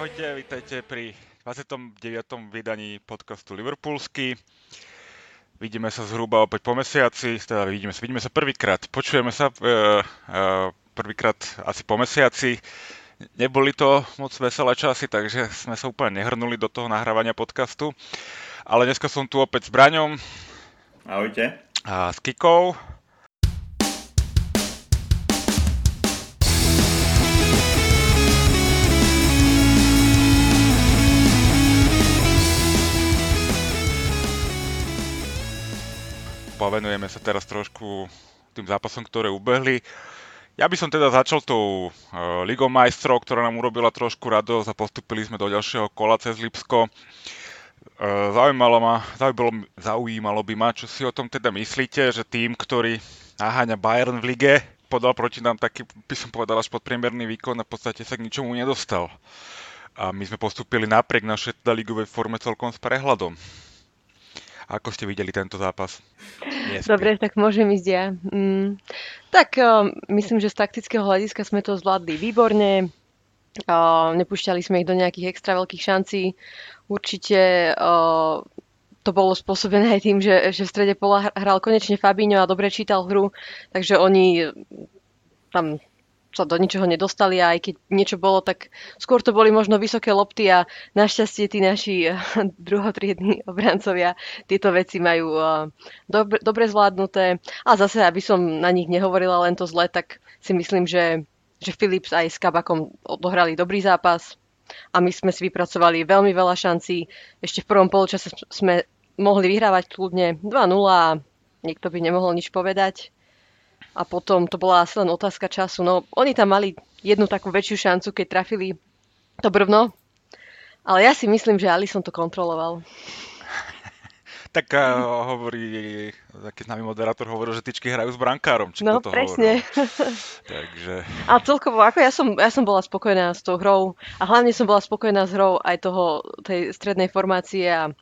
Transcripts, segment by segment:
Ahojte, vítajte pri 29. vydaní podcastu Liverpoolsky. Vidíme sa zhruba opäť po mesiaci, teda vidíme sa, vidíme sa prvýkrát, počujeme sa e, e, prvýkrát asi po mesiaci. Neboli to moc veselé časy, takže sme sa úplne nehrnuli do toho nahrávania podcastu. Ale dneska som tu opäť s Braňom. Ahojte. A s Kikou. Povenujeme sa teraz trošku tým zápasom, ktoré ubehli. Ja by som teda začal tou uh, Ligou majstrov, ktorá nám urobila trošku radosť a postupili sme do ďalšieho kola cez Lipsko. Uh, zaujímalo, ma, zaujímalo, zaujímalo by ma, čo si o tom teda myslíte, že tým, ktorý naháňa Bayern v lige, podal proti nám taký, by som povedal, až podpriemerný výkon a v podstate sa k ničomu nedostal. A my sme postupili napriek našej teda ligovej forme celkom s prehľadom. Ako ste videli tento zápas? Dobre, tak môžem ísť ja. Mm, tak uh, myslím, že z taktického hľadiska sme to zvládli výborne. Uh, nepúšťali sme ich do nejakých extra veľkých šancí. Určite uh, to bolo spôsobené aj tým, že, že v strede pola hral konečne Fabinho a dobre čítal hru, takže oni tam sa do ničoho nedostali a aj keď niečo bolo, tak skôr to boli možno vysoké lopty a našťastie tí naši druhotriední obrancovia tieto veci majú dobre, dobre zvládnuté. A zase, aby som na nich nehovorila len to zle, tak si myslím, že, že Philips aj s Kabakom odohrali dobrý zápas a my sme si vypracovali veľmi veľa šancí. Ešte v prvom poločase sme mohli vyhrávať kľudne 2-0 a nikto by nemohol nič povedať a potom to bola asi len otázka času. No, oni tam mali jednu takú väčšiu šancu, keď trafili to brvno, ale ja si myslím, že Alison to kontroloval. tak uh, hovorí, taký známy moderátor hovoril, že tyčky hrajú s brankárom. Či no, to presne. Takže... A celkovo, ako ja som, ja som bola spokojná s tou hrou a hlavne som bola spokojná s hrou aj toho, tej strednej formácie a,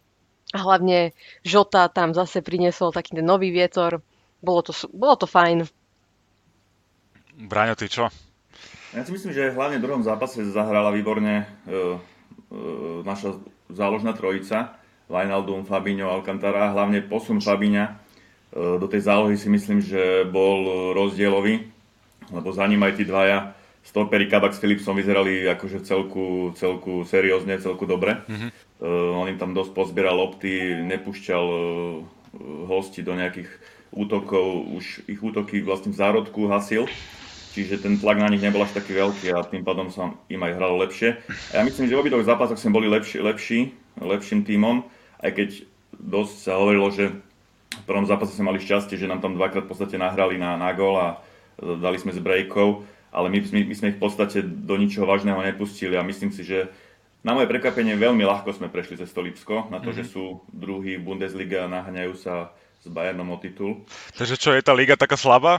a hlavne Žota tam zase priniesol taký ten nový vietor. Bolo to, bolo to fajn. Braňo, ty čo? Ja si myslím, že hlavne v druhom zápase zahrala výborne uh, uh, naša záložná trojica. Wijnaldum, Fabinho, Alcantara. Hlavne posun Fabíňa uh, do tej zálohy si myslím, že bol rozdielový, lebo za ním aj tí dvaja stopery Kabak s Philipsom vyzerali akože celku, celku seriózne, celku dobre. Mm-hmm. Uh, on im tam dosť pozbieral lopty, nepúšťal uh, hosti do nejakých útokov, už ich útoky vlastne v zárodku hasil čiže ten tlak na nich nebol až taký veľký a tým pádom sa im aj hralo lepšie. A ja myslím, že v obidvoch zápasoch sme boli lepší, lepší, lepším tímom, aj keď dosť sa hovorilo, že v prvom zápase sme mali šťastie, že nám tam dvakrát v podstate nahrali na, na gol a dali sme z breakov, ale my, my, my sme ich v podstate do ničoho vážneho nepustili a myslím si, že na moje prekvapenie veľmi ľahko sme prešli cez Stolipsko, na to, mm-hmm. že sú druhý Bundesliga a naháňajú sa s Bayernom o titul. Takže čo, je tá liga taká slabá?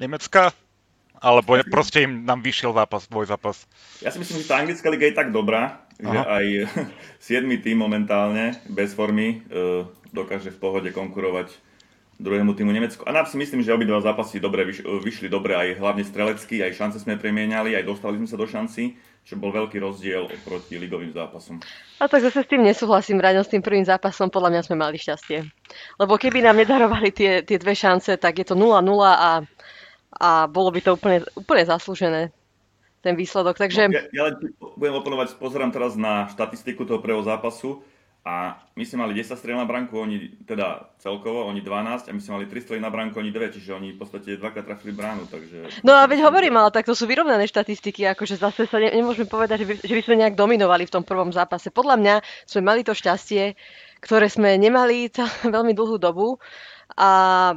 Nemecká? Alebo proste im nám vyšiel zápas, tvoj zápas? Ja si myslím, že tá anglická liga je tak dobrá, Aha. že aj 7. tým momentálne bez formy e, dokáže v pohode konkurovať druhému týmu Nemecku. A nám si myslím, že obidva zápasy dobre vyš, vyšli dobre, aj hlavne strelecky, aj šance sme premieniali, aj dostali sme sa do šanci, čo bol veľký rozdiel proti ligovým zápasom. A tak zase s tým nesúhlasím, Raňo, s tým prvým zápasom podľa mňa sme mali šťastie. Lebo keby nám nedarovali tie, tie dve šance, tak je to 0-0 a a bolo by to úplne, úplne zaslúžené ten výsledok. Takže... No, ja, ja budem oponovať, pozerám teraz na štatistiku toho prvého zápasu a my sme mali 10 strel na branku, oni teda celkovo, oni 12 a my sme mali 3 strely na branku, oni 2, čiže oni v podstate dvakrát trafili bránu, takže... No a veď hovorím, ale tak to sú vyrovnané štatistiky, akože zase sa ne, nemôžeme povedať, že by, že by sme nejak dominovali v tom prvom zápase. Podľa mňa sme mali to šťastie, ktoré sme nemali veľmi dlhú dobu a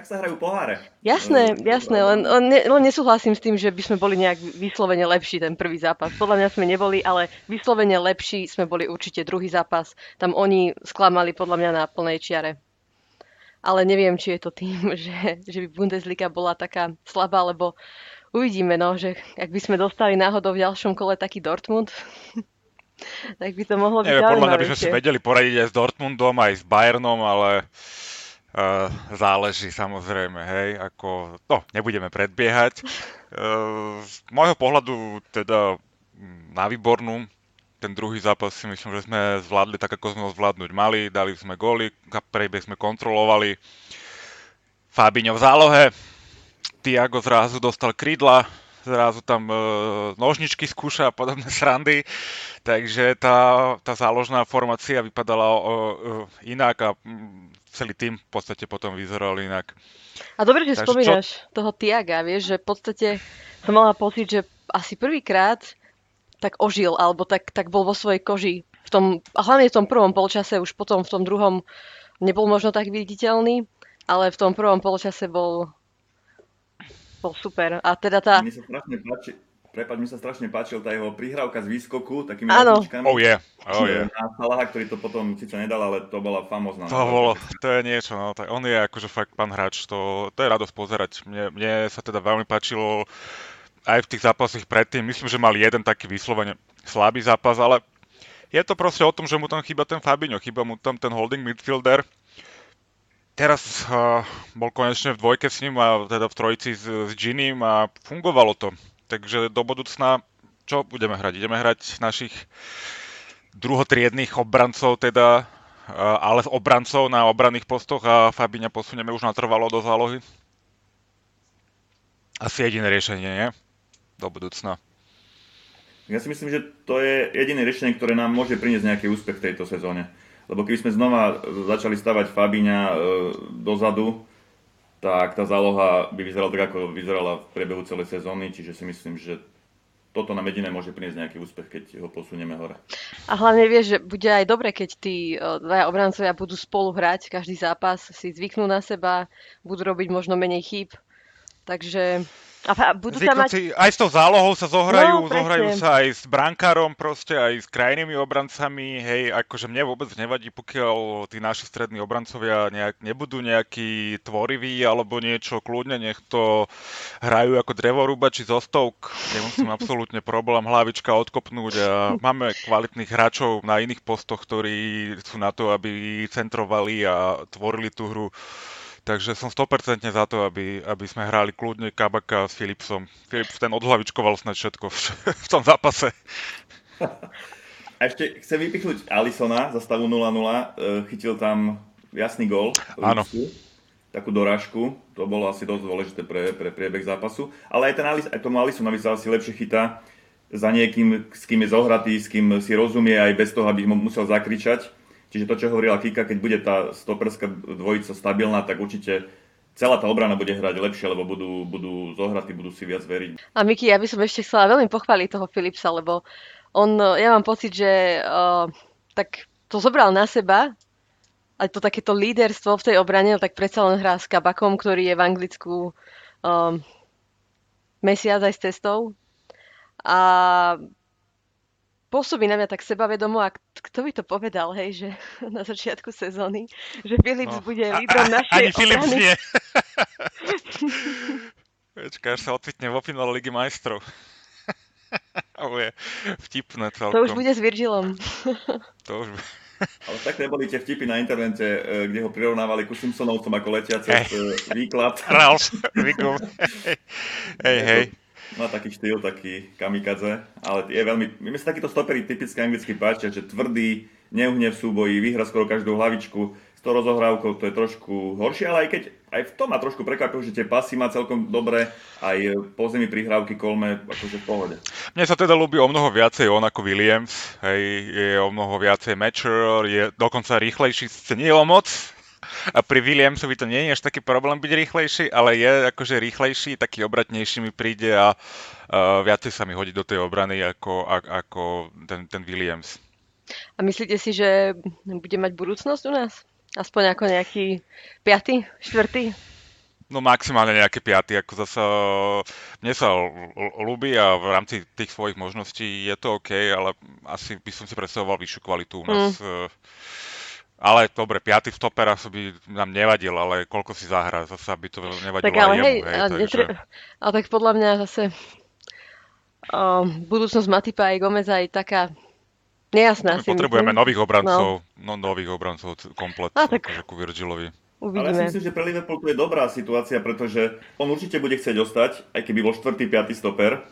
tak sa hrajú poháre. Jasné, no, jasné, len, len, ne, len nesúhlasím s tým, že by sme boli nejak vyslovene lepší ten prvý zápas. Podľa mňa sme neboli, ale vyslovene lepší sme boli určite druhý zápas. Tam oni sklamali podľa mňa na plnej čiare. Ale neviem, či je to tým, že, že by Bundesliga bola taká slabá, lebo uvidíme, no, že ak by sme dostali náhodou v ďalšom kole taký Dortmund, tak by to mohlo byť Neviem, podľa mňa by sme si vedeli poradiť aj s Dortmundom, aj s Bayernom, ale Záleží samozrejme, hej, ako, no, nebudeme predbiehať. Uh, z môjho pohľadu teda na výbornú. Ten druhý zápas si myslím, že sme zvládli tak, ako sme ho zvládnuť mali. Dali sme góly, prejbeh sme kontrolovali. Fabinho v zálohe. Tiago zrazu dostal krídla, zrazu tam e, nožničky skúša a podobné srandy, takže tá, tá záložná formácia vypadala o, o, inak a mm, celý tým v podstate potom vyzeral inak. A dobre, že takže spomínaš čo... toho Tiaga, vieš, že v podstate som mala pocit, že asi prvýkrát tak ožil, alebo tak, tak bol vo svojej koži. V tom, a hlavne v tom prvom polčase, už potom v tom druhom nebol možno tak viditeľný, ale v tom prvom polčase bol bol super. A teda tá... Mne sa strašne páči, Prepaď, mi sa strašne páčil tá jeho prihrávka z výskoku, takými Áno. Oh yeah. oh yeah. Na Salaha, ktorý to potom síce nedal, ale to bola famozná. To bolo, to je niečo, no, tak on je akože fakt pán hráč, to, to je radosť pozerať. Mne, mne sa teda veľmi páčilo aj v tých zápasoch predtým, myslím, že mal jeden taký vyslovene slabý zápas, ale je to proste o tom, že mu tam chýba ten Fabinho, chýba mu tam ten holding midfielder, teraz uh, bol konečne v dvojke s ním a teda v trojici s, s Ginim a fungovalo to. Takže do budúcna čo budeme hrať? Ideme hrať našich druhotriedných obrancov teda, uh, ale obrancov na obranných postoch a Fabiňa posunieme už natrvalo do zálohy? Asi jediné riešenie, nie? Do budúcna. Ja si myslím, že to je jediné riešenie, ktoré nám môže priniesť nejaký úspech v tejto sezóne. Lebo keby sme znova začali stavať Fabíňa e, dozadu, tak tá záloha by vyzerala tak, ako vyzerala v priebehu celej sezóny, čiže si myslím, že toto nám jediné môže priniesť nejaký úspech, keď ho posunieme hore. A hlavne vieš, že bude aj dobre, keď tí e, dvaja obrancovia budú spolu hrať každý zápas, si zvyknú na seba, budú robiť možno menej chýb. Takže a budú tam mať... aj s tou zálohou sa zohrajú, no, zohrajú sa aj s brankárom proste, aj s krajnými obrancami, hej, akože mne vôbec nevadí, pokiaľ tí naši strední obrancovia nejak, nebudú nejakí tvoriví alebo niečo, kľudne nech to hrajú ako drevorúbači zo stovk, nemusím absolútne problém hlavička odkopnúť a máme kvalitných hráčov na iných postoch, ktorí sú na to, aby centrovali a tvorili tú hru Takže som 100% za to, aby, aby sme hrali kľudne Kabaka s Philipsom. Philips ten odhlavičkoval snad všetko v, v tom zápase. A ešte chcem vypichnúť Alisona za stavu 0-0. E, chytil tam jasný gól. Áno. Takú dorážku. To bolo asi dosť dôležité pre, pre priebeh zápasu. Ale aj, ten Alis, aj tomu Alisonovi sa asi lepšie chytá za niekým, s kým je zohratý, s kým si rozumie aj bez toho, aby musel zakričať Čiže to, čo hovorila Kika, keď bude tá stoperská dvojica stabilná, tak určite celá tá obrana bude hrať lepšie, lebo budú, budú zohratí, budú si viac veriť. A Miki, ja by som ešte chcela veľmi pochváliť toho Philipsa, lebo on, ja mám pocit, že uh, tak to zobral na seba, aj to takéto líderstvo v tej obrane, tak predsa len hrá s Kabakom, ktorý je v Anglicku um, mesiac aj s cestou. A pôsobí na mňa tak sebavedomo a kto by to povedal, hej, že na začiatku sezóny, že Philips no. bude lídrom našej Ani Philips nie. Počkaj, až sa ocitne vo finále Ligy majstrov. to je vtipné celkom. To už bude s Virgilom. to už bude. Ale tak neboli tie vtipy na internete, e, kde ho prirovnávali ku Simpsonovcom ako letiace hey. výklad. Ralph, hej, hej má taký štýl, taký kamikadze, ale je veľmi, my sa takýto stopery typicky anglicky páčia, že tvrdý, neuhne v súboji, vyhra skoro každú hlavičku, s tou rozohrávkou to je trošku horšie, ale aj keď aj v tom ma trošku prekvapilo, že tie pasy má celkom dobre, aj po zemi prihrávky kolme, akože v pohode. Mne sa teda ľúbi o mnoho viacej on ako Williams, hej, je o mnoho viacej mature, je dokonca rýchlejší, nie o moc, a pri Williamsovi to nie je až taký problém byť rýchlejší, ale je akože rýchlejší, taký obratnejší mi príde a uh, viacej sa mi hodí do tej obrany ako, ako ten, ten Williams. A myslíte si, že bude mať budúcnosť u nás? Aspoň ako nejaký piatý, štvrtý? No maximálne nejaké piaty, ako zasa mne sa ľúbi a v rámci tých svojich možností je to OK, ale asi by som si predstavoval vyššiu kvalitu u nás. Mm. Ale dobre, piatý stoper asi by nám nevadil, ale koľko si zahrá, zase by to nevadilo tak, ale aj hej, jemu. Hej, takže... netre... ale tak podľa mňa zase um, budúcnosť Matipa aj Gomez aj taká nejasná. My potrebujeme myslím. nových obrancov, no. no. nových obrancov komplet, a, tak... akože ku Virgilovi. Uvidíme. Ale ja si myslím, že pre Liverpool je dobrá situácia, pretože on určite bude chcieť ostať, aj keby bol 4. 5. stoper,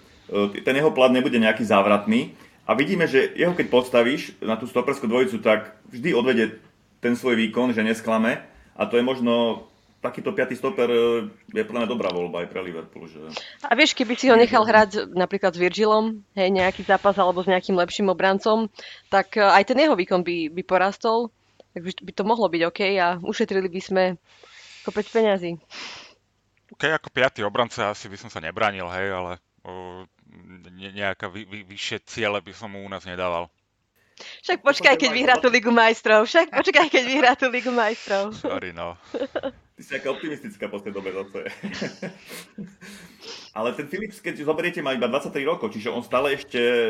ten jeho plat nebude nejaký závratný. A vidíme, že jeho keď postavíš na tú stoperskú dvojicu, tak vždy odvede ten svoj výkon, že nesklame. A to je možno takýto piatý stoper e, je mňa dobrá voľba aj pre Liverpool. Že... A vieš, keby si ho nechal hrať napríklad s Virgilom, hej, nejaký zápas alebo s nejakým lepším obrancom, tak e, aj ten jeho výkon by, by porastol, tak by to mohlo byť OK a ušetrili by sme kopec peňazí. OK, ako piatý obranca asi by som sa nebránil, hej, ale o, ne, nejaká vy, vy, vyššie ciele by som mu u nás nedával. Však počkaj, keď vyhrá tú Ligu majstrov. Však počkaj, keď vyhrá tú Ligu majstrov. Sorry, no. Ty si taká optimistická po tej dobe zase. Ale ten Philips, keď zoberiete, má iba 23 rokov, čiže on stále ešte e,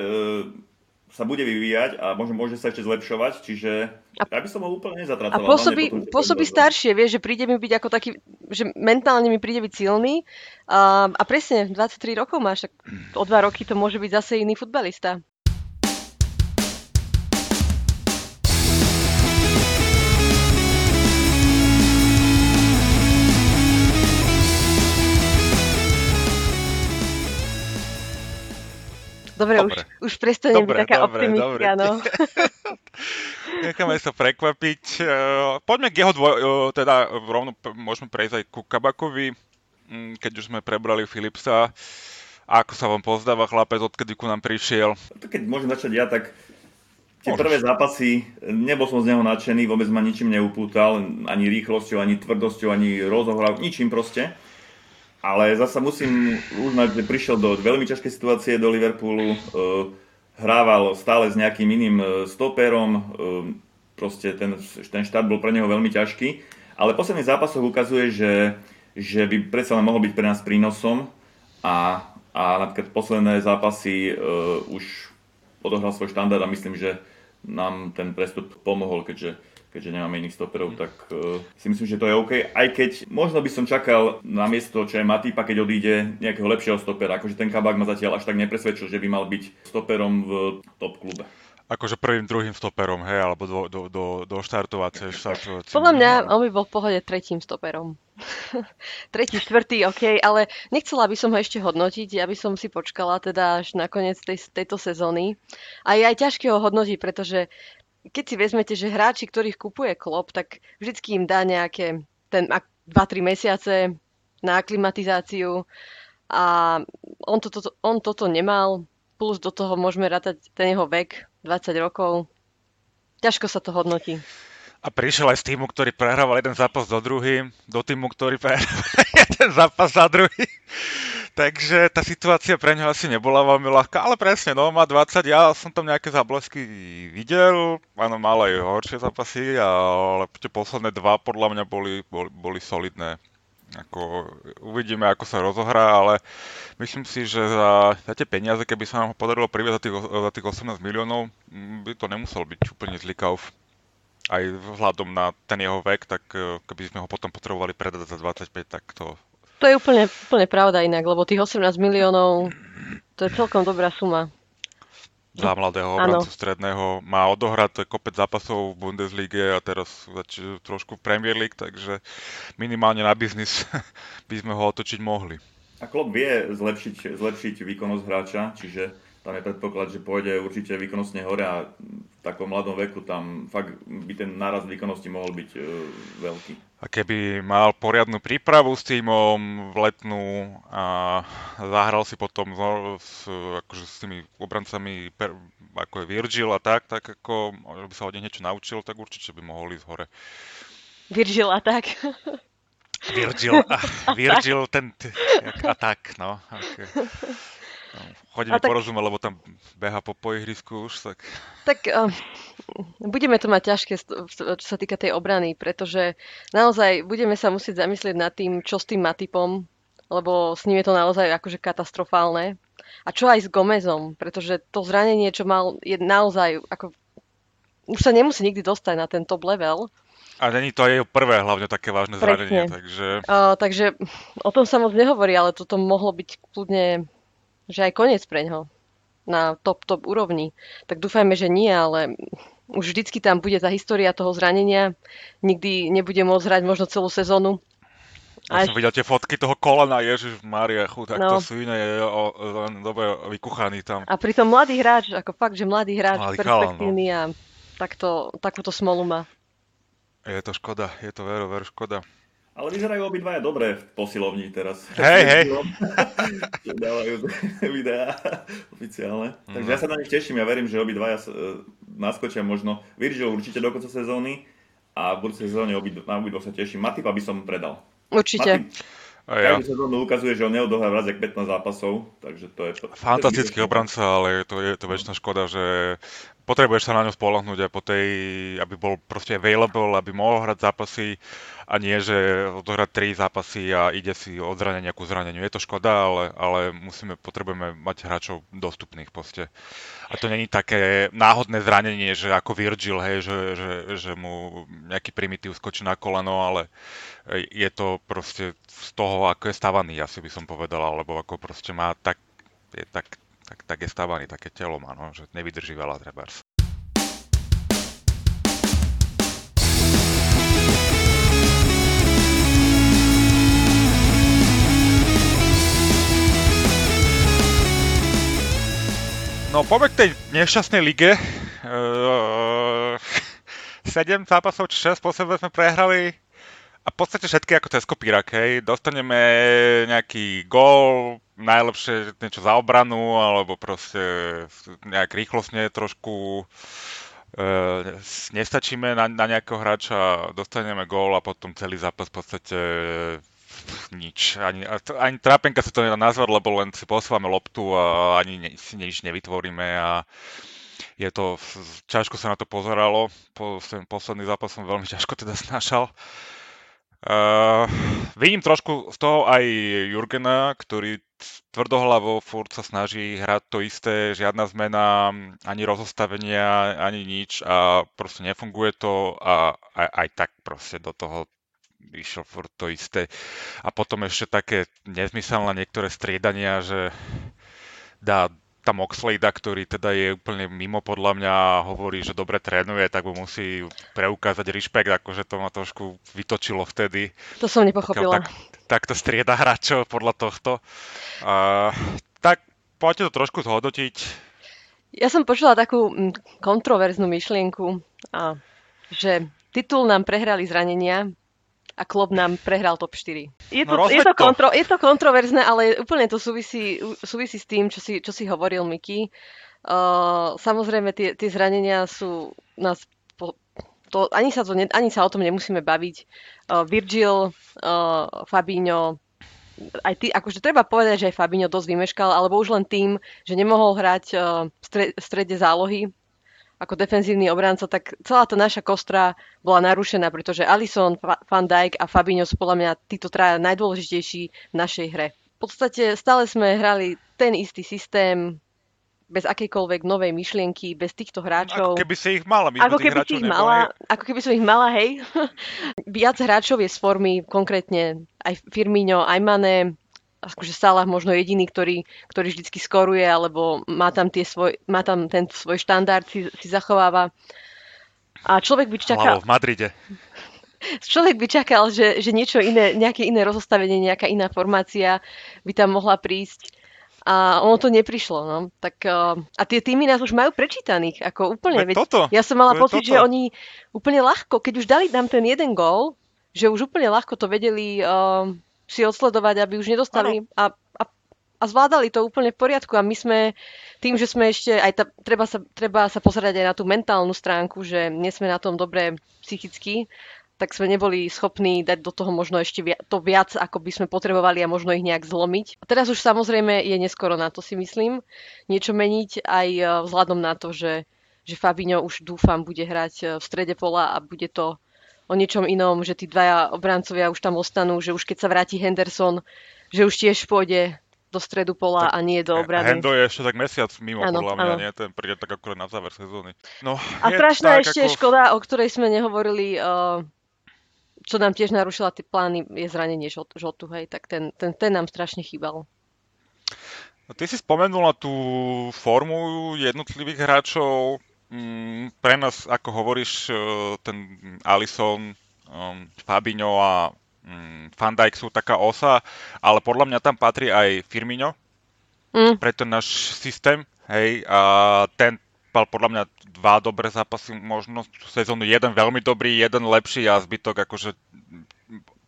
sa bude vyvíjať a môže, môže sa ešte zlepšovať, čiže ja by som ho úplne nezatracoval. A pôsobí, potom, pôsobí staršie, vieš, že príde mi byť ako taký, že mentálne mi príde byť silný a, a presne 23 rokov máš, tak o dva roky to môže byť zase iný futbalista. Dobre, dobre. už, už prestanem byť taká dobre, optimistka, dobre. no. Necháme sa prekvapiť. Eh, poďme k jeho dvoj... Eh, teda rovno môžeme prejsť aj ku Kabakovi, mm, keď už sme prebrali Philipsa. Ako sa vám pozdáva chlapec, odkedy ku nám prišiel? Keď môžem začať ja, tak tie prvé zápasy, nebol som z neho nadšený, vôbec ma ničím neupútal, ani rýchlosťou, ani tvrdosťou, ani rozohral, ničím proste. Ale zasa musím uznať, že prišiel do veľmi ťažkej situácie do Liverpoolu. E, hrával stále s nejakým iným e, stoperom. E, proste ten, ten štart bol pre neho veľmi ťažký. Ale posledný zápasoch ukazuje, že, že by predsa len mohol byť pre nás prínosom. A, a napríklad posledné zápasy už odohral svoj štandard a myslím, že nám ten prestup pomohol, keďže keďže nemáme iných stoperov, tak uh, si myslím, že to je OK. Aj keď možno by som čakal na miesto, čo je Matipa, keď odíde nejakého lepšieho stopera. Akože ten kabák ma zatiaľ až tak nepresvedčil, že by mal byť stoperom v top klube akože prvým, druhým stoperom, hej, alebo do, do, do, do štartovacej štartovacej. Podľa mňa on by bol v pohode tretím stoperom. Tretí, štvrtý, OK, ale nechcela by som ho ešte hodnotiť, ja by som si počkala teda až na koniec tej, tejto sezóny. A je aj ťažké ho hodnotiť, pretože keď si vezmete, že hráči, ktorých kupuje klub, tak vždycky im dá nejaké ten 2-3 mesiace na aklimatizáciu a on, to, to, on toto nemal, plus do toho môžeme rátať ten jeho vek, 20 rokov. Ťažko sa to hodnotí. A prišiel aj z týmu, ktorý prehrával jeden zápas do druhý, do týmu, ktorý prehrával jeden zápas za druhý. Takže tá situácia pre ňo asi nebola veľmi ľahká, ale presne, no má 20, ja som tam nejaké záblesky videl, áno, mal aj horšie zápasy, ale tie posledné dva podľa mňa boli, boli, boli solidné. Ako, uvidíme, ako sa rozohrá, ale myslím si, že za, za tie peniaze, keby sa nám ho podarilo priviať za tých, za tých 18 miliónov, mm, by to nemusel byť úplne zlý kauf. Aj vzhľadom na ten jeho vek, tak eh, keby sme ho potom potrebovali predať za 25, tak to to je úplne, úplne pravda inak, lebo tých 18 miliónov, to je celkom dobrá suma. Za mladého obrancu stredného má odohrať kopec zápasov v Bundeslige a teraz zač- trošku v Premier League, takže minimálne na biznis by sme ho otočiť mohli. A klub vie zlepšiť, zlepšiť výkonnosť hráča, čiže tam je predpoklad, že pôjde určite výkonnostne hore a v takom mladom veku tam fakt by ten náraz výkonnosti mohol byť e, veľký. A keby mal poriadnu prípravu s týmom v letnú a zahral si potom s, akože s tými obrancami ako je Virgil a tak, tak ako by sa od nich niečo naučil, tak určite by mohol ísť hore. Virgil a tak. Virgil, a, Virgil ten a tak, no. Okay. Chodí mi tak... porozumieť, lebo tam beha po, po ihrisku už, tak... Tak uh, budeme to mať ťažké, čo sa týka tej obrany, pretože naozaj budeme sa musieť zamyslieť nad tým, čo s tým Matipom, lebo s ním je to naozaj akože katastrofálne. A čo aj s Gomezom, pretože to zranenie, čo mal, je naozaj ako... Už sa nemusí nikdy dostať na ten top level. A není to aj jeho prvé hlavne také vážne Presne. zranenie, takže... Uh, takže o tom sa moc nehovorí, ale toto mohlo byť kľudne že aj koniec pre ňo na top, top úrovni. Tak dúfajme, že nie, ale už vždycky tam bude tá história toho zranenia. Nikdy nebude môcť hrať možno celú sezónu. Ja som videl tie fotky toho kolena, Ježiš Maria, chudák, No. to sú iné, je o, len dobre vykuchaný tam. A pritom mladý hráč, ako fakt, že mladý hráč, Mladý perspektívny a takto, takúto smolu má. Je to škoda, je to vero, vero škoda. Ale vyzerajú obidvaja dobre v posilovni teraz. Hej, hej. Dávajú videá oficiálne. Mhm. Takže ja sa na nich teším, ja verím, že obidvaja e, naskočia možno. Virgil určite do konca sezóny a v budúcej sezóne obid, na obidvoch sa teším. Matipa by som predal. Určite. Matip A ja, každú sezónu ukazuje, že on neodohrá viac jak 15 zápasov, takže to je... To, fantastický obranca, ale je to, je to väčšiná škoda, že potrebuješ sa na ňo spolahnúť a po tej, aby bol proste available, aby mohol hrať zápasy a nie, že odohrať tri zápasy a ide si od zranenia ku zraneniu. Je to škoda, ale, ale musíme, potrebujeme mať hráčov dostupných proste. A to není také náhodné zranenie, že ako Virgil, hej, že, že, že mu nejaký primitív skočí na koleno, ale je to proste z toho, ako je stavaný, asi by som povedal, alebo ako proste má tak, je tak, tak, tak je stavaný, také telo má, no, že nevydrží veľa trebárs. No poďme k tej nešťastnej lige. Uh, 7 zápasov či 6 po sebe sme prehrali a v podstate všetky ako cez kopírak, hej. Dostaneme nejaký gól, najlepšie niečo za obranu, alebo proste nejak rýchlostne trošku uh, nestačíme na, na nejakého hráča, dostaneme gól a potom celý zápas v podstate nič. Ani, ani trápenka sa to nedá nazvať, lebo len si posúvame loptu a ani ne, nič nevytvoríme a je to, ťažko sa na to pozeralo. Po, ten posledný zápas som veľmi ťažko teda snašal. Uh, vidím trošku z toho aj Jurgena, ktorý tvrdohlavo furt sa snaží hrať to isté, žiadna zmena, ani rozostavenia, ani nič a proste nefunguje to a aj, aj tak proste do toho išiel furt to isté. A potom ešte také nezmyselné niektoré striedania, že dá tam Oxlade, ktorý teda je úplne mimo podľa mňa a hovorí, že dobre trénuje, tak mu musí preukázať rešpekt, akože to ma trošku vytočilo vtedy. To som nepochopila. Tak, takto strieda hráčov podľa tohto. Uh, tak poďte to trošku zhodnotiť. Ja som počula takú mm, kontroverznú myšlienku, a, že titul nám prehrali zranenia a Klopp nám prehral top 4. Je to, No je to, kontro, je to kontroverzné, ale úplne to súvisí, súvisí s tým, čo si, čo si hovoril, Miky. Uh, samozrejme, tie, tie zranenia sú nás... Po, to, ani, sa to ne, ani sa o tom nemusíme baviť. Uh, Virgil, uh, Fabinho, aj ty, akože treba povedať, že aj Fabinho dosť vymeškal, alebo už len tým, že nemohol hrať uh, v strede zálohy, ako defenzívny obranca, tak celá tá naša kostra bola narušená, pretože Alisson, Fa- Van Dijk a Fabinho sú podľa mňa títo traja najdôležitejší v našej hre. V podstate stále sme hrali ten istý systém, bez akejkoľvek novej myšlienky, bez týchto hráčov. Ako keby si ich mala, my Ako keby, ich neboli. mala, ako keby som ich mala, hej. Viac hráčov je z formy, konkrétne aj Firmino, aj Mane, akože Salah možno jediný, ktorý, ktorý vždycky skoruje, alebo má tam, tie svoj, má tam ten svoj štandard, si, si zachováva. A človek by čakal, Hlavou v Madride. človek by čakal, že, že niečo iné, nejaké iné rozostavenie, nejaká iná formácia by tam mohla prísť. A ono to neprišlo, no. Tak, uh, a tie týmy nás už majú prečítaných, ako úplne. Veď toto, ja som mala pocit, toto. že oni úplne ľahko, keď už dali nám ten jeden gól, že už úplne ľahko to vedeli uh, si odsledovať, aby už nedostali a, a, a zvládali to úplne v poriadku a my sme tým, že sme ešte aj tá, treba, sa, treba sa pozerať aj na tú mentálnu stránku, že nie sme na tom dobre psychicky, tak sme neboli schopní dať do toho možno ešte via- to viac, ako by sme potrebovali a možno ich nejak zlomiť. A teraz už samozrejme je neskoro na to si myslím niečo meniť aj eh, vzhľadom na to, že, že Fabinho už dúfam bude hrať eh, v strede pola a bude to o niečom inom, že tí dvaja obrancovia už tam ostanú, že už keď sa vráti Henderson, že už tiež pôjde do stredu pola a nie do obrany. Hendo je ešte tak mesiac mimo, Áno, podľa mňa, áno. nie? Ten príde tak akurát na záver sezóny. No, A strašná tak, ešte ako- škoda, o ktorej sme nehovorili, uh, čo nám tiež narušila tie plány, je zranenie žot, žotu, hej, tak ten, ten, ten nám strašne chýbal. No, ty si spomenula tú formu jednotlivých hráčov. Mm, pre nás, ako hovoríš, eh, ten Alisson, um, Fabinho a mm, Van Dijk sú taká osa, ale podľa mňa tam patrí aj Firmino mm. pre ten náš systém, hej, a ten mal podľa mňa dva dobré zápasy, možno sezónu jeden veľmi dobrý, jeden lepší a zbytok akože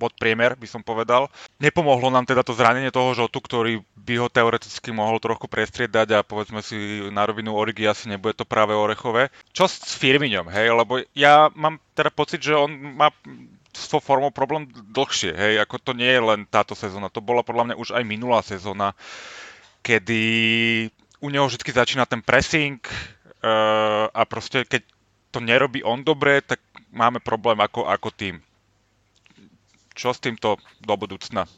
pod priemer, by som povedal. Nepomohlo nám teda to zranenie toho žotu, ktorý by ho teoreticky mohol trochu prestriedať a povedzme si na rovinu Origi asi nebude to práve orechové. Čo s Firmiňom, hej? Lebo ja mám teda pocit, že on má s tou formou problém dlhšie, hej? Ako to nie je len táto sezóna, to bola podľa mňa už aj minulá sezóna, kedy u neho vždy začína ten pressing uh, a proste keď to nerobí on dobre, tak máme problém ako, ako tým. Čo s týmto do budúcna?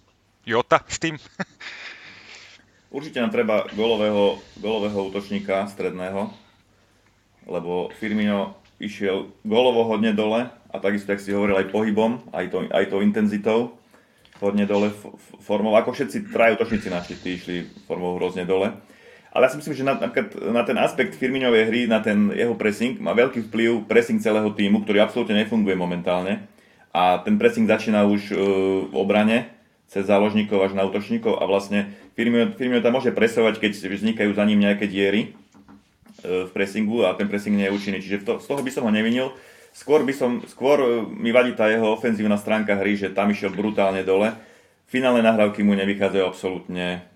Jota s tým? Určite nám treba golového, golového útočníka stredného, lebo Firmino išiel golovo hodne dole a takisto, ak si hovoril, aj pohybom, aj to, aj to intenzitou, hodne dole formou, ako všetci traja útočníci naši, tí išli formou hrozne dole. Ale ja si myslím, že na, na ten aspekt Firminovej hry, na ten jeho pressing, má veľký vplyv pressing celého týmu, ktorý absolútne nefunguje momentálne a ten pressing začína už uh, v obrane cez záložníkov až na útočníkov a vlastne Firmino, Firmino tam môže presovať, keď vznikajú za ním nejaké diery uh, v pressingu a ten pressing nie je účinný. Čiže to, z toho by som ho nevinil. Skôr, by som, skôr uh, mi vadí tá jeho ofenzívna stránka hry, že tam išiel brutálne dole. Finálne nahrávky mu nevychádzajú absolútne.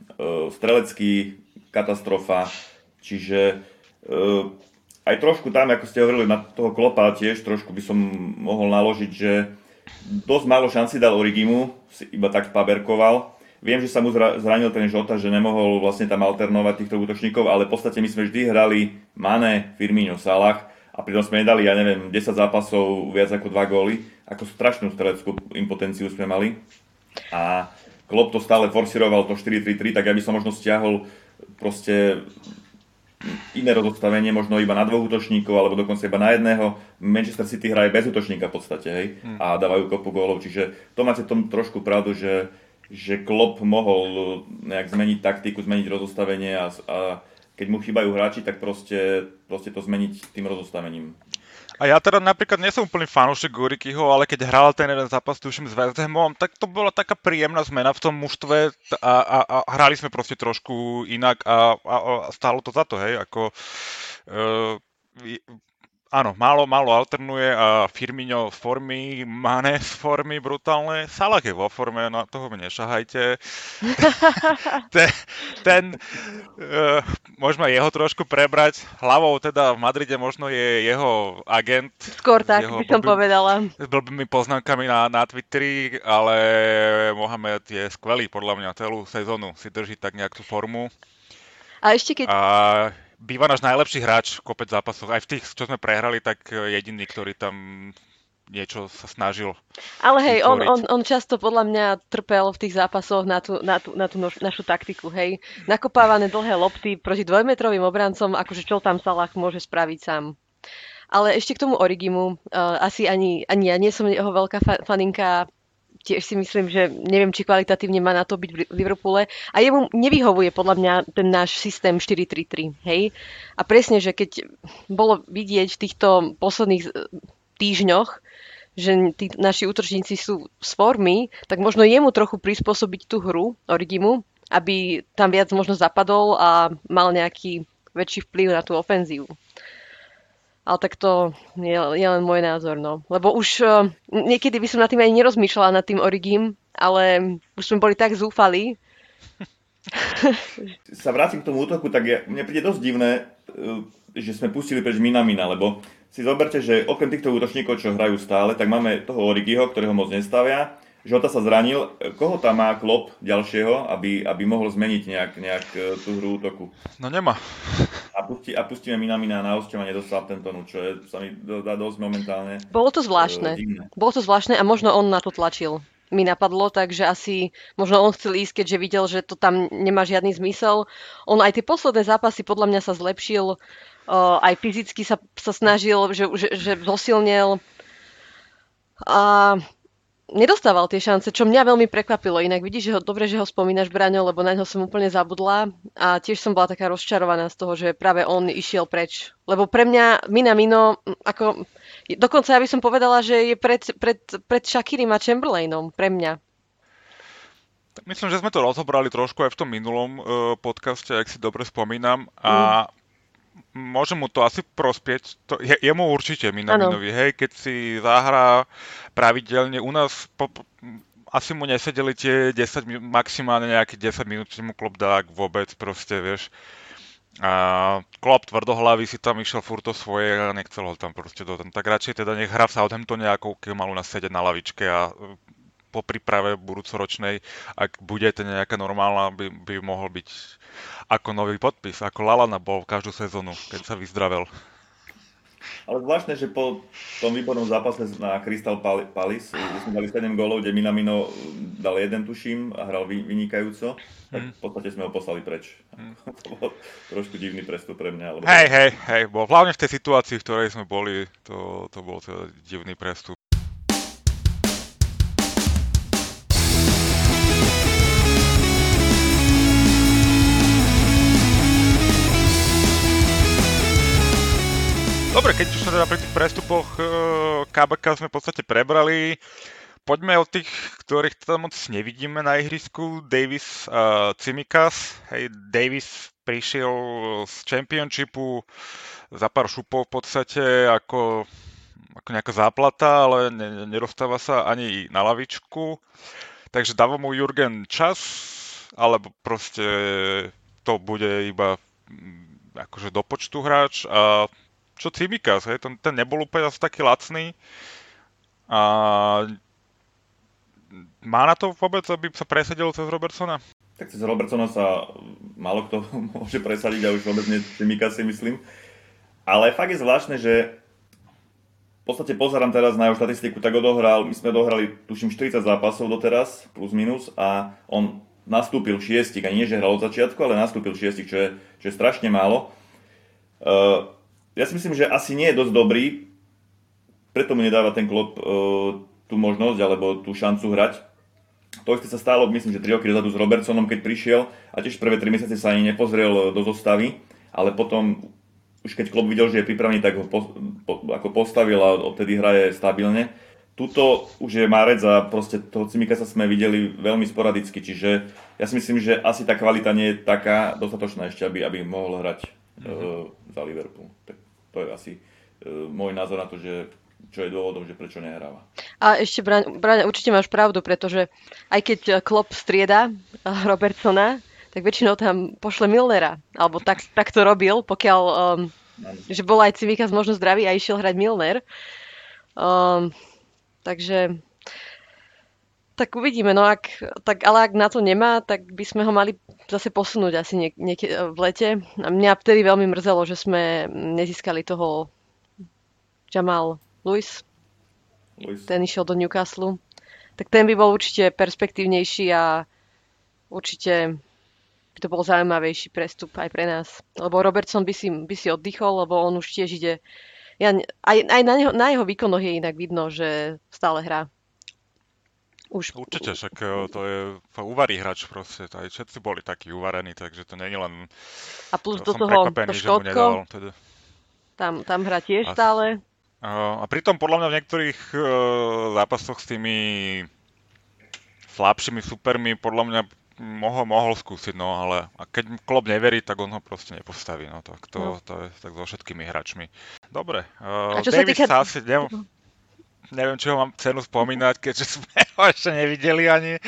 Strelecký katastrofa. Čiže aj trošku tam, ako ste hovorili, na toho klopa tiež trošku by som mohol naložiť, že dosť málo šanci dal Origimu, si iba tak paberkoval. Viem, že sa mu zranil ten Žota, že nemohol vlastne tam alternovať týchto útočníkov, ale v podstate my sme vždy hrali Mane, Firmino, Salah a pritom sme nedali, ja neviem, 10 zápasov viac ako 2 góly. Ako strašnú streleckú impotenciu sme mali. A Klopp to stále forsiroval to 4-3-3, tak ja by som možno stiahol proste iné rozostavenie, možno iba na dvoch útočníkov, alebo dokonca iba na jedného. Manchester City hraje bez útočníka v podstate, hej, hmm. a dávajú kopu gólov, čiže to máte tom trošku pravdu, že, že Klopp mohol nejak zmeniť taktiku, zmeniť rozostavenie a, a keď mu chýbajú hráči, tak proste, proste to zmeniť tým rozostavením. A ja teda napríklad nie som úplný fanúšik Gurikyho, ale keď hral ten jeden zápas, tuším, s West Hamom, tak to bola taká príjemná zmena v tom mužstve a, a, a hrali sme proste trošku inak a, a, a stálo to za to, hej, ako uh, áno, málo, málo alternuje a Firmino z formy, Mane z formy brutálne, Salah je vo forme, na toho mi nešahajte. ten, ten uh, môžeme jeho trošku prebrať. Hlavou teda v Madride možno je jeho agent. Skôr tak, by som blbý, povedala. S blbými poznámkami na, na Twitteri, ale Mohamed je skvelý podľa mňa celú sezónu. Si drží tak nejakú formu. A ešte keď... A býva náš najlepší hráč v kopec zápasov. Aj v tých, čo sme prehrali, tak e, jediný, ktorý tam niečo sa snažil. Ale hej, on, on, on často podľa mňa trpel v tých zápasoch na tú, na tú, na tú našu taktiku, hej. Nakopávané dlhé lopty proti dvojmetrovým obrancom, akože čo tam Salah môže spraviť sám. Ale ešte k tomu Origimu, uh, asi ani, ani ja nie som jeho veľká fa- faninka, tiež si myslím, že neviem, či kvalitatívne má na to byť v Liverpoole. A jemu nevyhovuje podľa mňa ten náš systém 4-3-3. Hej? A presne, že keď bolo vidieť v týchto posledných týždňoch, že tí naši útočníci sú z formy, tak možno jemu trochu prispôsobiť tú hru Origimu, aby tam viac možno zapadol a mal nejaký väčší vplyv na tú ofenzívu. Ale tak to je, je len môj názor, no. Lebo už uh, niekedy by som nad tým aj nerozmýšľala, nad tým Origim, ale už sme boli tak zúfali. Sa vrátim k tomu útoku, tak je, mne príde dosť divné, uh, že sme pustili preč Minamina, lebo si zoberte, že okrem týchto útočníkov, čo hrajú stále, tak máme toho Origiho, ktorého moc nestavia, Žota sa zranil. Koho tam má Klop ďalšieho, aby, aby mohol zmeniť nejak, nejak e, tú hru útoku? No nemá. A, pusti, a pustíme Minamina na osťovanie dostal ten tonu, čo je, sa mi dá dosť momentálne. Bolo to zvláštne. Uh, Bolo to zvláštne a možno on na to tlačil. Mi napadlo, takže asi možno on chcel ísť, keďže videl, že to tam nemá žiadny zmysel. On aj tie posledné zápasy podľa mňa sa zlepšil, uh, aj fyzicky sa, sa snažil, že, že, že zosilnil. A nedostával tie šance, čo mňa veľmi prekvapilo. Inak vidíš, že ho, dobre, že ho spomínaš, Braňo, lebo na ňo som úplne zabudla a tiež som bola taká rozčarovaná z toho, že práve on išiel preč. Lebo pre mňa Mina Mino, ako Dokonca ja by som povedala, že je pred, pred, pred Shakirim a Chamberlainom pre mňa. Myslím, že sme to rozobrali trošku aj v tom minulom uh, podcaste, ak si dobre spomínam. A mm. Môže mu to asi prospieť. To, je, je mu určite Minaminovi, hej, keď si zahrá pravidelne. U nás po, asi mu nesedeli tie 10, maximálne nejakých 10 minút, či mu klop dá vôbec, proste, vieš. A Klopp tvrdohlavý si tam išiel furt to svoje a nechcel ho tam proste do ten. Tak radšej teda nech hrá v Southamptone ako keď mal u nás sedieť na lavičke a po príprave budúcoročnej, ak bude to nejaká normálna, by, by mohol byť ako nový podpis, ako Lalana bol každú sezónu, keď sa vyzdravel. Ale zvláštne, že po tom výbornom zápase na Crystal Palace, kde sme dali 7 gólov, kde Minamino dal jeden, tuším, a hral vynikajúco, tak hmm. v podstate sme ho poslali preč. Hmm. to bol trošku divný prestup pre mňa. Lebo... Hej, hej, hej, bol hlavne v tej situácii, v ktorej sme boli, to, to bol teda divný prestup. Dobre, keď už sme teda pri tých prestupoch KBK sme v podstate prebrali, poďme od tých, ktorých tam moc nevidíme na ihrisku. Davis a Cimikas. Hej, Davis prišiel z Championshipu za pár šupov v podstate ako, ako nejaká záplata, ale ne, nerostáva sa ani na lavičku. Takže dáva mu Jurgen čas, alebo proste to bude iba akože do počtu hráč a čo Cimikas, hej, ten, ten nebol úplne asi taký lacný. A má na to vôbec, aby sa presadil cez Robertsona? Tak cez Robertsona sa málo kto môže presadiť a už vôbec nie Cimikas si myslím. Ale fakt je zvláštne, že v podstate pozerám teraz na jeho štatistiku, tak odohral, my sme dohrali tuším 40 zápasov doteraz, plus minus, a on nastúpil šiestich, a nie že hral od začiatku, ale nastúpil šiestich, čo je, čo je strašne málo. Uh, ja si myslím, že asi nie je dosť dobrý, preto mu nedáva ten klop uh, tú možnosť alebo tú šancu hrať. To isté sa stalo, myslím, že 3 roky dozadu s Robertsonom, keď prišiel a tiež prvé 3 mesiace sa ani nepozrel do zostavy, ale potom už keď klub videl, že je pripravený, tak ho po, po, ako postavil a odtedy hraje stabilne. Tuto už je Marec a proste toho Cimika sa sme videli veľmi sporadicky, čiže ja si myslím, že asi tá kvalita nie je taká dostatočná ešte, aby, aby mohol hrať mm-hmm. uh, za Liverpool. Tak to je asi uh, môj názor na to, že čo je dôvodom, že prečo nehráva. A ešte, Braň, určite máš pravdu, pretože aj keď Klopp strieda Robertsona, tak väčšinou tam pošle Milnera. Alebo tak, tak to robil, pokiaľ um, že bol aj Cimikas možno zdravý a išiel hrať Milner. Um, takže tak uvidíme, no ak, tak, ale ak na to nemá, tak by sme ho mali zase posunúť asi niek- niek- v lete. A mňa vtedy veľmi mrzelo, že sme nezískali toho Jamal Lewis. Lewis. Ten išiel do Newcastle. Tak ten by bol určite perspektívnejší a určite by to bol zaujímavejší prestup aj pre nás. Lebo Robertson by si, by si oddychol, lebo on už tiež ide... Ja, aj aj na, neho, na jeho výkonoch je inak vidno, že stále hrá. Už... Určite, však e, to je uvarí hráč proste, aj všetci boli takí uvarení, takže to je len... A plus do toho to Škótsko, teda. tam, tam hrá tiež a, stále. A, a pritom podľa mňa v niektorých uh, zápasoch s tými slabšími supermi podľa mňa mohol, mohol skúsiť, no ale a keď klub neverí, tak on ho proste nepostaví, no tak to, no. to je tak so všetkými hráčmi. Dobre, uh, Davis sa, týka... asi, ne, neviem, či ho mám cenu spomínať, keďže sme ho ešte nevideli ani,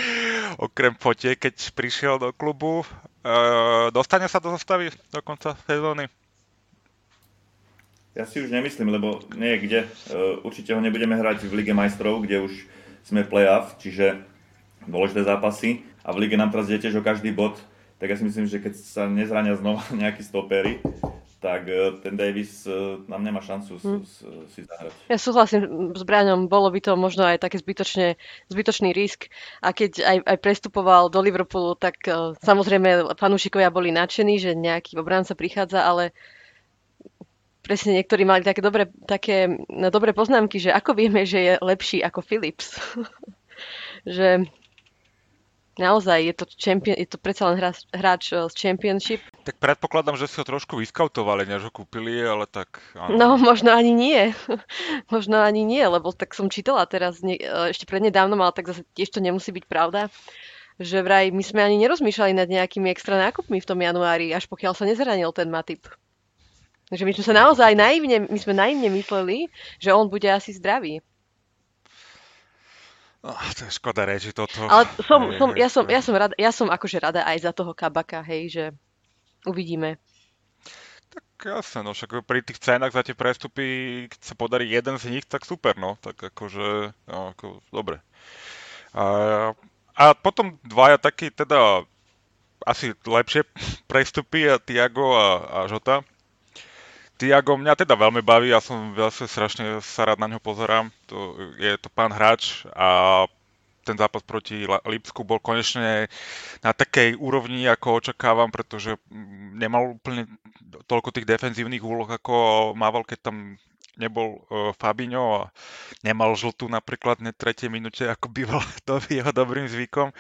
okrem fotie, keď prišiel do klubu. E, dostane sa do zostavy do konca sezóny? Ja si už nemyslím, lebo nie je kde. E, určite ho nebudeme hrať v Lige majstrov, kde už sme play-off, čiže dôležité zápasy. A v Lige nám teraz ide tiež o každý bod, tak ja si myslím, že keď sa nezrania znova nejakí stopery, tak e, ten Davis e, nám nemá šancu hmm. si zahrať. Ja súhlasím s Braňom, bolo by to možno aj také zbytočne, zbytočný risk. A keď aj, aj prestupoval do Liverpoolu, tak uh, samozrejme fanúšikovia boli nadšení, že nejaký obranca prichádza, ale presne niektorí mali také dobré, také no, dobré poznámky, že ako vieme, že je lepší ako Philips. že Naozaj, je to, champion, je to predsa len hráč, hráč z Championship. Tak predpokladám, že si ho trošku vyskautovali, než ho kúpili, ale tak... Áno. No, možno ani nie. možno ani nie, lebo tak som čítala teraz, ne, ešte prednedávnom, ale tak zase tiež to nemusí byť pravda, že vraj my sme ani nerozmýšľali nad nejakými extra nákupmi v tom januári, až pokiaľ sa nezranil ten Matip. Takže my sme sa naozaj naivne, my sme naivne mysleli, že on bude asi zdravý. Oh, to je škoda reči toto. Ale som, som, ja, som, ja, som rada, ja som akože rada aj za toho kabaka, hej, že uvidíme. Tak jasne, no však pri tých cenách za tie prestupy, keď sa podarí jeden z nich, tak super, no. Tak akože, no, ako, dobre. A, a potom dvaja takí teda asi lepšie prestupy, a Tiago a, a Žota. Tiago mňa teda veľmi baví, ja som veľmi strašne sa rád na ňo pozerám. To, je to pán hráč a ten zápas proti Lipsku bol konečne na takej úrovni, ako očakávam, pretože nemal úplne toľko tých defenzívnych úloh, ako mával, keď tam nebol uh, Fabinho a nemal žltú napríklad v tretej minúte, ako býval to jeho dobrým zvykom.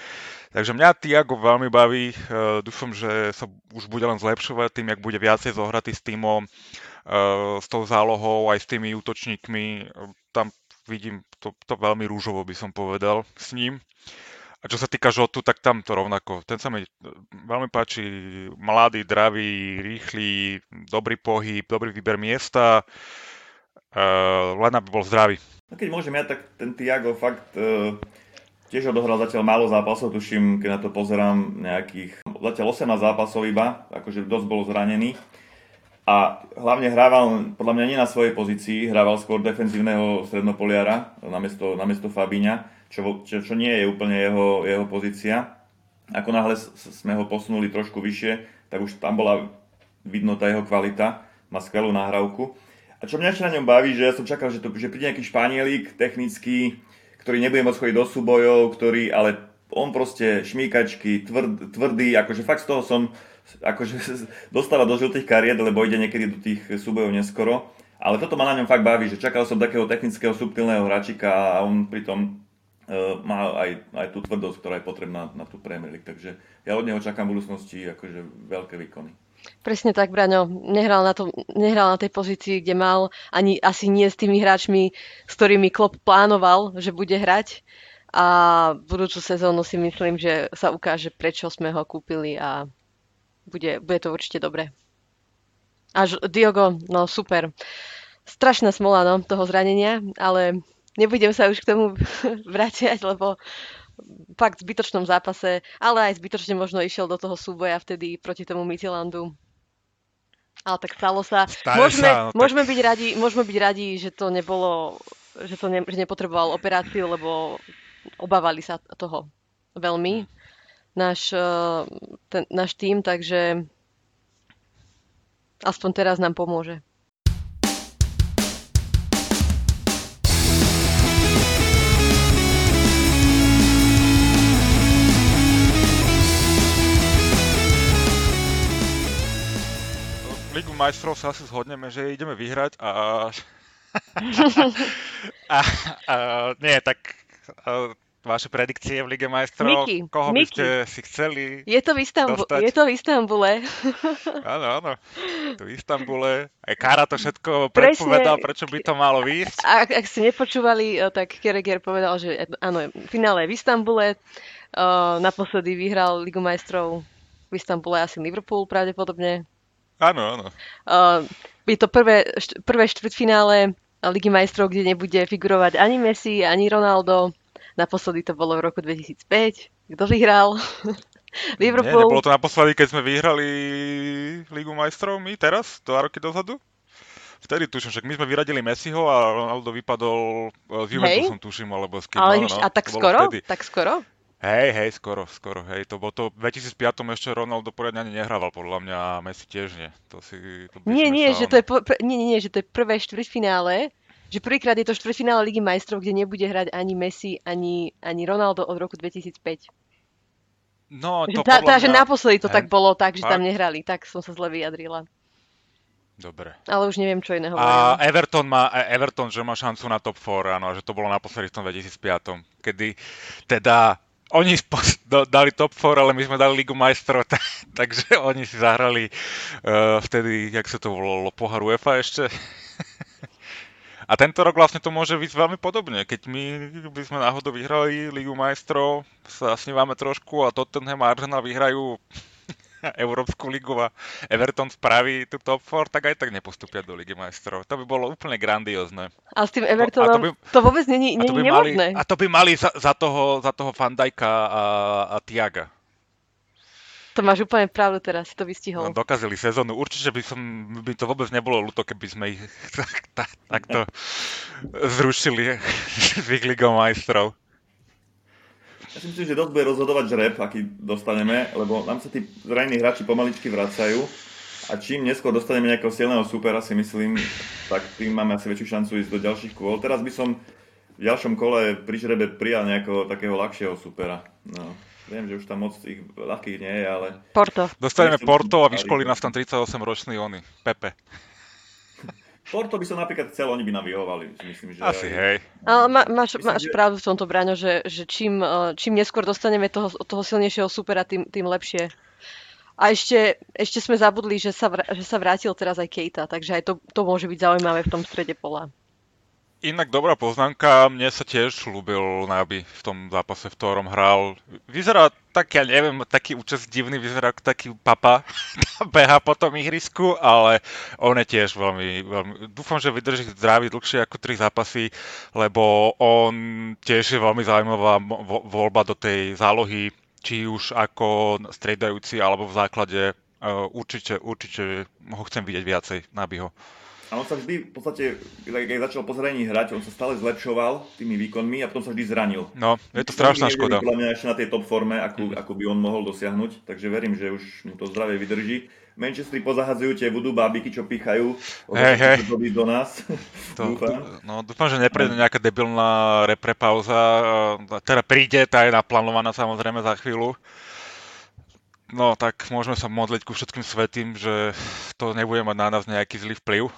Takže mňa Tiago veľmi baví, uh, dúfam, že sa už bude len zlepšovať tým, jak bude viacej zohratý s týmom, uh, s tou zálohou, aj s tými útočníkmi. Tam vidím to, to veľmi rúžovo, by som povedal, s ním. A čo sa týka Žotu, tak tam to rovnako. Ten sa mi veľmi páči. Mladý, dravý, rýchly, dobrý pohyb, dobrý výber miesta. Uh, len aby bol zdravý. No keď môžem ja, tak ten Tiago fakt uh, tiež odohral zatiaľ málo zápasov, tuším, keď na to pozerám nejakých, zatiaľ 18 zápasov iba, akože dosť bol zranený. A hlavne hrával, podľa mňa nie na svojej pozícii, hrával skôr defenzívneho strednopoliara namiesto, namiesto Fabíňa, čo, čo, čo nie je úplne jeho, jeho pozícia. Ako náhle sme ho posunuli trošku vyššie, tak už tam bola vidno tá jeho kvalita, má skvelú náhravku. A čo mňa ešte na ňom baví, že ja som čakal, že, to, že príde nejaký španielik technický, ktorý nebude môcť chodiť do súbojov, ktorý, ale on proste šmíkačky, tvrd, tvrdý, akože fakt z toho som akože dostáva do žltých kariet, lebo ide niekedy do tých súbojov neskoro. Ale toto ma na ňom fakt baví, že čakal som takého technického, subtilného hračika a on pritom uh, má aj, aj tú tvrdosť, ktorá je potrebná na tú Premier League. Takže ja od neho čakám v budúcnosti akože veľké výkony. Presne tak, Braňo. Nehral na, tom, nehral na tej pozícii, kde mal, ani asi nie s tými hráčmi, s ktorými Klopp plánoval, že bude hrať. A budúcu sezónu si myslím, že sa ukáže, prečo sme ho kúpili a bude, bude to určite dobré. Až Diogo, no super. Strašná smola no, toho zranenia, ale nebudem sa už k tomu vrátiať, lebo fakt zbytočnom zápase, ale aj zbytočne možno išiel do toho súboja vtedy proti tomu Midtjyllandu. Ale tak stalo sa. môžeme, sa, no, môžeme, tak... byť radi, môžeme byť radi, že to nebolo, že to ne, že nepotreboval operáciu, lebo obávali sa toho veľmi náš, eh, ten, náš tým, takže aspoň teraz nám pomôže. Majstrov sa asi zhodneme, že ideme vyhrať a... a, a nie, tak a, vaše predikcie v Lige majstrov, Miky, koho Miky. by ste si chceli Je to v, Istanbu- dostať? je to v Istambule. áno, áno, to v Istambule. Aj Kara to všetko predpovedal, prečo by to malo výjsť. Ak, ak ste nepočúvali, eh, tak Kereger povedal, že áno, finále je v Istambule. Uh, naposledy vyhral Ligu majstrov v Istambule asi Liverpool pravdepodobne. Áno, áno. Uh, je to prvé, prvé štvrťfinále Ligy majstrov, kde nebude figurovať ani Messi, ani Ronaldo. Naposledy to bolo v roku 2005. Kto vyhral? Liverpool. Nie, nebolo to naposledy, keď sme vyhrali Ligu majstrov my teraz, dva roky dozadu? Vtedy tuším, však my sme vyradili Messiho a Ronaldo vypadol z Juventusom, tuším, alebo s kým. Ale no, a tak skoro? Vtedy. Tak skoro? Hej, hej, skoro, skoro, hej. To bolo to v 2005 ešte Ronaldo poriadne ani nehrával, podľa mňa, a Messi tiež nie. To si, to nie, nie, že to je, pr- nie, nie, že to je prvé štvrťfinále, že prvýkrát je to štvrťfinále Ligy majstrov, kde nebude hrať ani Messi, ani, ani Ronaldo od roku 2005. No, to tá, tá, mňa... že naposledy to hej. tak bolo tak, že tak? tam nehrali, tak som sa zle vyjadrila. Dobre. Ale už neviem, čo iného A Everton, má, Everton, že má šancu na top 4, áno, že to bolo naposledy v tom 2005, kedy teda oni dali top 4, ale my sme dali Ligu majstrov, takže oni si zahrali uh, vtedy, jak sa to volalo, pohár UEFA ešte. A tento rok vlastne to môže byť veľmi podobne. Keď my by sme náhodou vyhrali Ligu majstrov, sa snívame trošku a Tottenham a Arsenal vyhrajú Európsku ligu a Everton spraví tú top 4, tak aj tak nepostupia do Ligy majstrov. To by bolo úplne grandiózne. A s tým Evertonom to, by, to vôbec není, není nemožné. a to by mali za, za toho, za toho Fandajka a, a Tiaga. To máš úplne pravdu teraz, si to vystihol. No, dokázali sezónu. Určite by, som, by to vôbec nebolo ľúto, keby sme ich takto zrušili z ich ligou majstrov. Ja si myslím, že dosť bude rozhodovať žreb, aký dostaneme, lebo nám sa tí zranení hráči pomaličky vracajú a čím neskôr dostaneme nejakého silného supera, si myslím, tak tým máme asi väčšiu šancu ísť do ďalších kôl. Teraz by som v ďalšom kole pri žrebe prijal nejakého takého ľahšieho supera. No. Viem, že už tam moc ich ľahkých nie je, ale... Porto. Dostaneme Porto a vyškolí nás tam 38-ročný Ony, Pepe. Porto by som napríklad chcel, oni by nám vyhovali. Myslím, že Asi, hej. Ale má, máš, myslím, máš že... pravdu v tomto, Braňo, že, že čím, eh, čím neskôr dostaneme toho, toho silnejšieho supera, tým, tým lepšie. A ešte, ešte sme zabudli, že sa, že sa vrátil teraz aj Kejta, takže aj to, to môže byť zaujímavé v tom strede pola. Inak dobrá poznámka, mne sa tiež ľúbil Naby v tom zápase, v ktorom hral. Vyzerá tak, ja neviem, taký účest divný, vyzerá ako taký papa, beha po tom ihrisku, ale on je tiež veľmi, veľmi, dúfam, že vydrží zdravý dlhšie ako tri zápasy, lebo on tiež je veľmi zaujímavá voľba do tej zálohy, či už ako striedajúci alebo v základe, určite, určite ho chcem vidieť viacej, Nabyho. A on sa vždy, v podstate, keď začal po zranení hrať, on sa stále zlepšoval tými výkonmi a potom sa vždy zranil. No, je to strašná škoda. Podľa mňa ešte na tej top forme, ako, ako by on mohol dosiahnuť, takže verím, že už mu to zdravie vydrží. Manchestri pozahadzujú tie budú bábiky, čo pichajú. Hej, hej. do nás. To, dúfam. No, dúfam, že neprejde nejaká debilná reprepauza. Teda príde, tá je naplánovaná samozrejme za chvíľu. No, tak môžeme sa modliť ku všetkým svetým, že to nebude mať na nás nejaký zlý vplyv.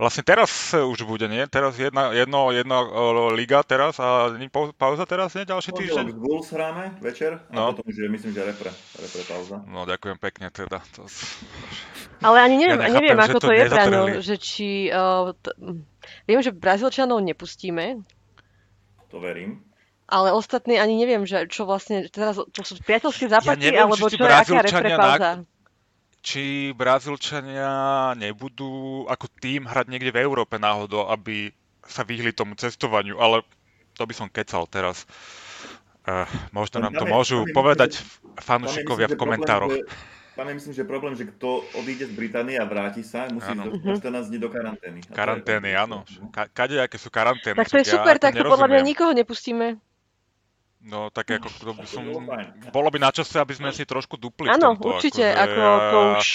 Vlastne teraz už bude, nie? Teraz jedna, jedno, jedna uh, liga teraz a pauza teraz, nie? Ďalší no, týždeň? No, Bulls hráme večer no. a potom už je, myslím, že repre, repre pauza. No, ďakujem pekne teda. To... Ale ani neviem, ja nechápem, neviem ako to, to je, Braňo, že či... Uh, t- viem, že Brazílčanov nepustíme. To verím. Ale ostatní ani neviem, že čo vlastne, teraz to sú priateľské zápasy, ja neviem, alebo čo je aká repre pauza. Na či Brazílčania nebudú ako tým hrať niekde v Európe náhodou, aby sa vyhli tomu cestovaniu, ale to by som kecal teraz. Uh, možno nám to môžu povedať fanúšikovia v komentároch. Je myslím, že problém, že kto odíde z Británie a vráti sa, musí ísť do 14 dní do karantény. Karantény, áno. Ka- kade, aké sú karantény. Tak to je super, ja tak to podľa mňa nikoho nepustíme. No tak ako to by som... Bolo by na čase, aby sme si trošku dupli Áno, určite, ako, ako ja... už...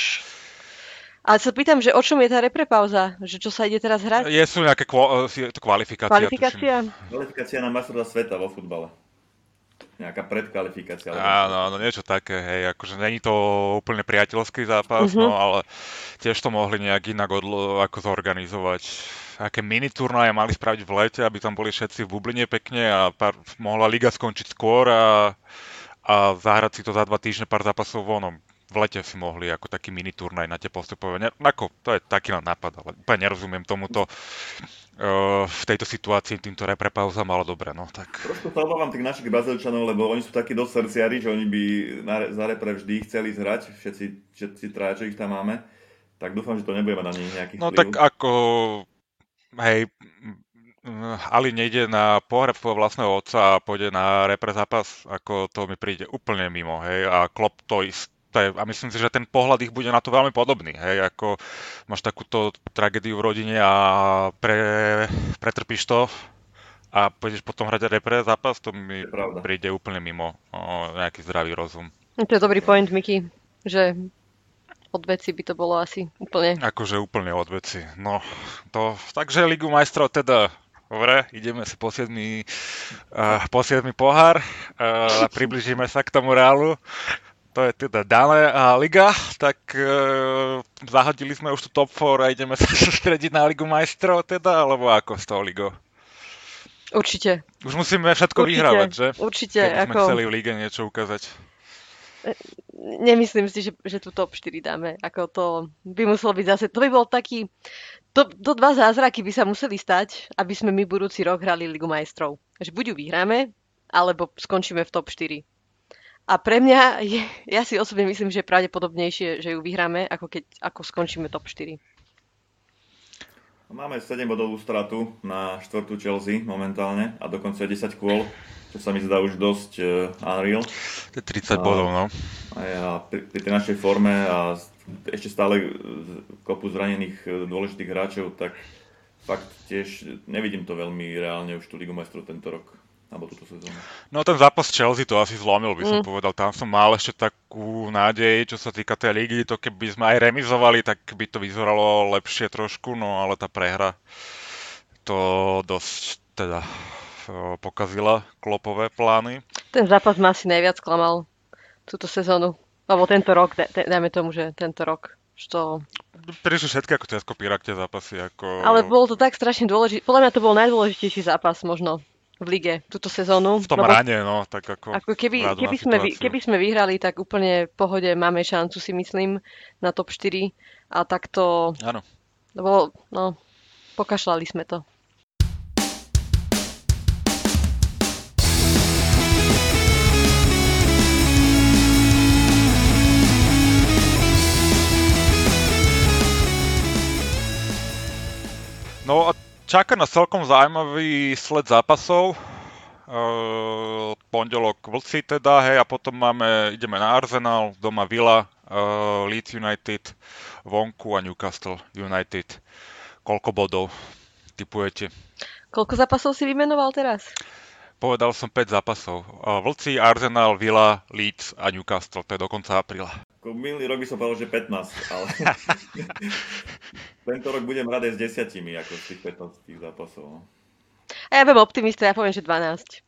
Ale sa pýtam, že o čom je tá reprepauza? Že čo sa ide teraz hrať? Je sú nejaké kvo, kvalifikácia. Kvalifikácia? Tuším. Kvalifikácia na majstrovstvá sveta vo futbale. Nejaká predkvalifikácia. Áno, áno, niečo také, hej, akože není to úplne priateľský zápas, uh-huh. no ale tiež to mohli nejak inak odlo- ako zorganizovať aké mini turnaje mali spraviť v lete, aby tam boli všetci v bubline pekne a pár, mohla liga skončiť skôr a, a zahrať si to za dva týždne pár zápasov vonom. V lete si mohli ako taký mini turnaj na tie postupové. Ne, ako, to je taký len nápad, ale úplne nerozumiem tomuto v tejto situácii týmto reprepauzám, ale dobre, no tak. Trošku sa obávam tých našich Brazílčanov, lebo oni sú takí dosť srdciari, že oni by na, za repre vždy chceli zhrať, všetci, všetci traja, ich tam máme. Tak dúfam, že to nebude mať na nich nejaký No vplyv. tak ako hej, Ali nejde na pohreb svojho vlastného otca a pôjde na repre zápas, ako to mi príde úplne mimo, hej, a Klopp to isté a myslím si, že ten pohľad ich bude na to veľmi podobný, hej, ako máš takúto tragédiu v rodine a pre, pretrpíš to a pôjdeš potom hrať repre zápas, to mi príde úplne mimo o, nejaký zdravý rozum. To je dobrý point, Miky, že od veci by to bolo asi úplne. Akože úplne od veci. No, to, takže Ligu majstrov teda Dobre, ideme si po 7. Uh, po 7. pohár uh, a približíme sa k tomu reálu. To je teda dané a Liga, tak uh, zahodili sme už tu top 4 a ideme sa sústrediť na Ligu majstrov teda, alebo ako s tou ligou? Určite. Už musíme všetko Určite, vyhrávať, že? určite, Keby sme ako- chceli v lige niečo ukázať. Nemyslím si, že, že tu top 4 dáme. Ako to by muselo byť zase, to by bol taký, to, to dva zázraky by sa museli stať, aby sme my budúci rok hrali Ligu majstrov. Že buď ju vyhráme, alebo skončíme v top 4. A pre mňa, je, ja si osobne myslím, že je pravdepodobnejšie, že ju vyhráme, ako keď ako skončíme top 4. Máme 7 bodovú stratu na štvrtú Chelsea momentálne a dokonca 10 kôl, čo sa mi zdá už dosť uh, unreal. To je 30 A- bodov, no. A ja pri, pri tej našej forme a ešte stále kopu zranených e, dôležitých hráčov, tak fakt tiež nevidím to veľmi reálne už tú Ligu majstrov tento rok, alebo túto sezónu. No ten zápas Chelsea to asi zlomil, by som Mm. povedal. Tam som mal ešte takú nádej, čo sa týka tej ligy. To keby sme aj remizovali, tak by to vyzeralo lepšie trošku, no ale tá prehra to dosť teda o, pokazila klopové plány. Ten zápas ma asi najviac klamal túto sezónu. Alebo tento rok, dajme tomu, že tento rok. Že to... Prišli všetky ako tie skopírak, tie zápasy. Ako... Ale bolo to tak strašne dôležité. Podľa mňa to bol najdôležitejší zápas možno v lige túto sezónu. v tom lebo rane, no, tak ako... Ako keby, keby, sme, situáciu. keby sme vyhrali, tak úplne v pohode máme šancu si myslím na top 4. A tak to Áno. bolo, no, pokašľali sme to. No a čaká nás celkom zaujímavý sled zápasov. Uh, pondelok Vlci teda, hej, a potom máme, ideme na Arsenal, doma Villa, uh, Leeds United, vonku a Newcastle United. Koľko bodov typujete? Koľko zápasov si vymenoval teraz? Povedal som 5 zápasov. Vlci, Arsenal, Villa, Leeds a Newcastle, to je do konca apríla. Ako Minulý rok by som povedal, že 15, ale tento rok budem rád aj s desiatimi, ako z tých 15 tých zápasov. no. A ja budem optimista, ja poviem, že 12.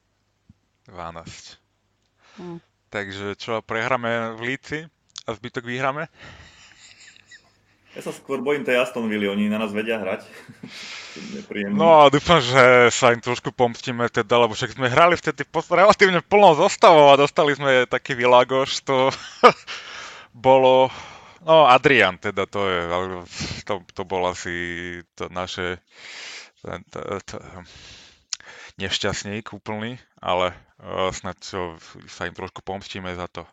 12. Hm. Takže čo, prehráme v Líci a zbytok vyhráme? Ja sa skôr bojím tej Aston Villa, oni na nás vedia hrať. No a dúfam, že sa im trošku pomstíme teda, lebo však sme hrali vtedy relatívne plnou zostavou a dostali sme taký vylagoš, to bolo, no Adrian teda to je, to, to bol asi to naše to, to, to, nešťastník úplný, ale uh, snad čo, sa im trošku pomstíme za to.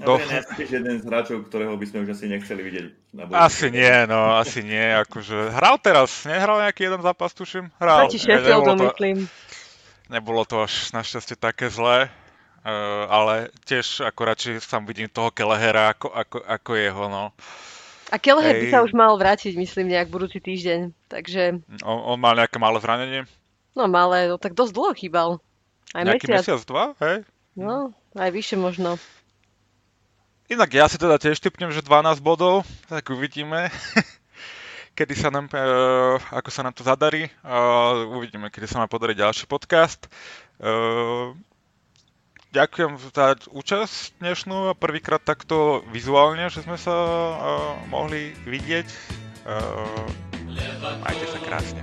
No, tiež jeden z hráčov, ktorého by sme už asi nechceli vidieť. Na budúci Asi nie, no, asi nie, akože hral teraz, nehral nejaký jeden zápas, tuším? Hral. Proti Ne- Sheffieldu, nebolo to, myslím. nebolo to až našťastie také zlé, uh, ale tiež ako radšej sám vidím toho Kelehera ako, ako, ako jeho, no. A Kelleher by sa už mal vrátiť, myslím, nejak budúci týždeň. Takže, On, on mal nejaké malé zranenie, no malé, no tak dosť dlho chýbal. Aj nejaký mesiac. mesiac, dva, hej? No, aj vyššie možno. Inak ja si teda tiež typnem, že 12 bodov, tak uvidíme. kedy sa nám, uh, ako sa nám to zadarí. Uh, uvidíme, kedy sa nám podarí ďalší podcast. Uh, ďakujem za účasť dnešnú a prvýkrát takto vizuálne, že sme sa uh, mohli vidieť. Majte sa krásne.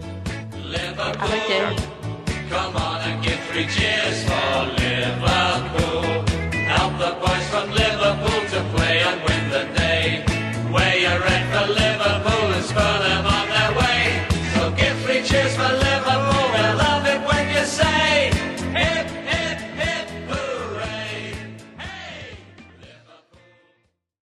Ahojte. Come on and give three cheers for Liverpool.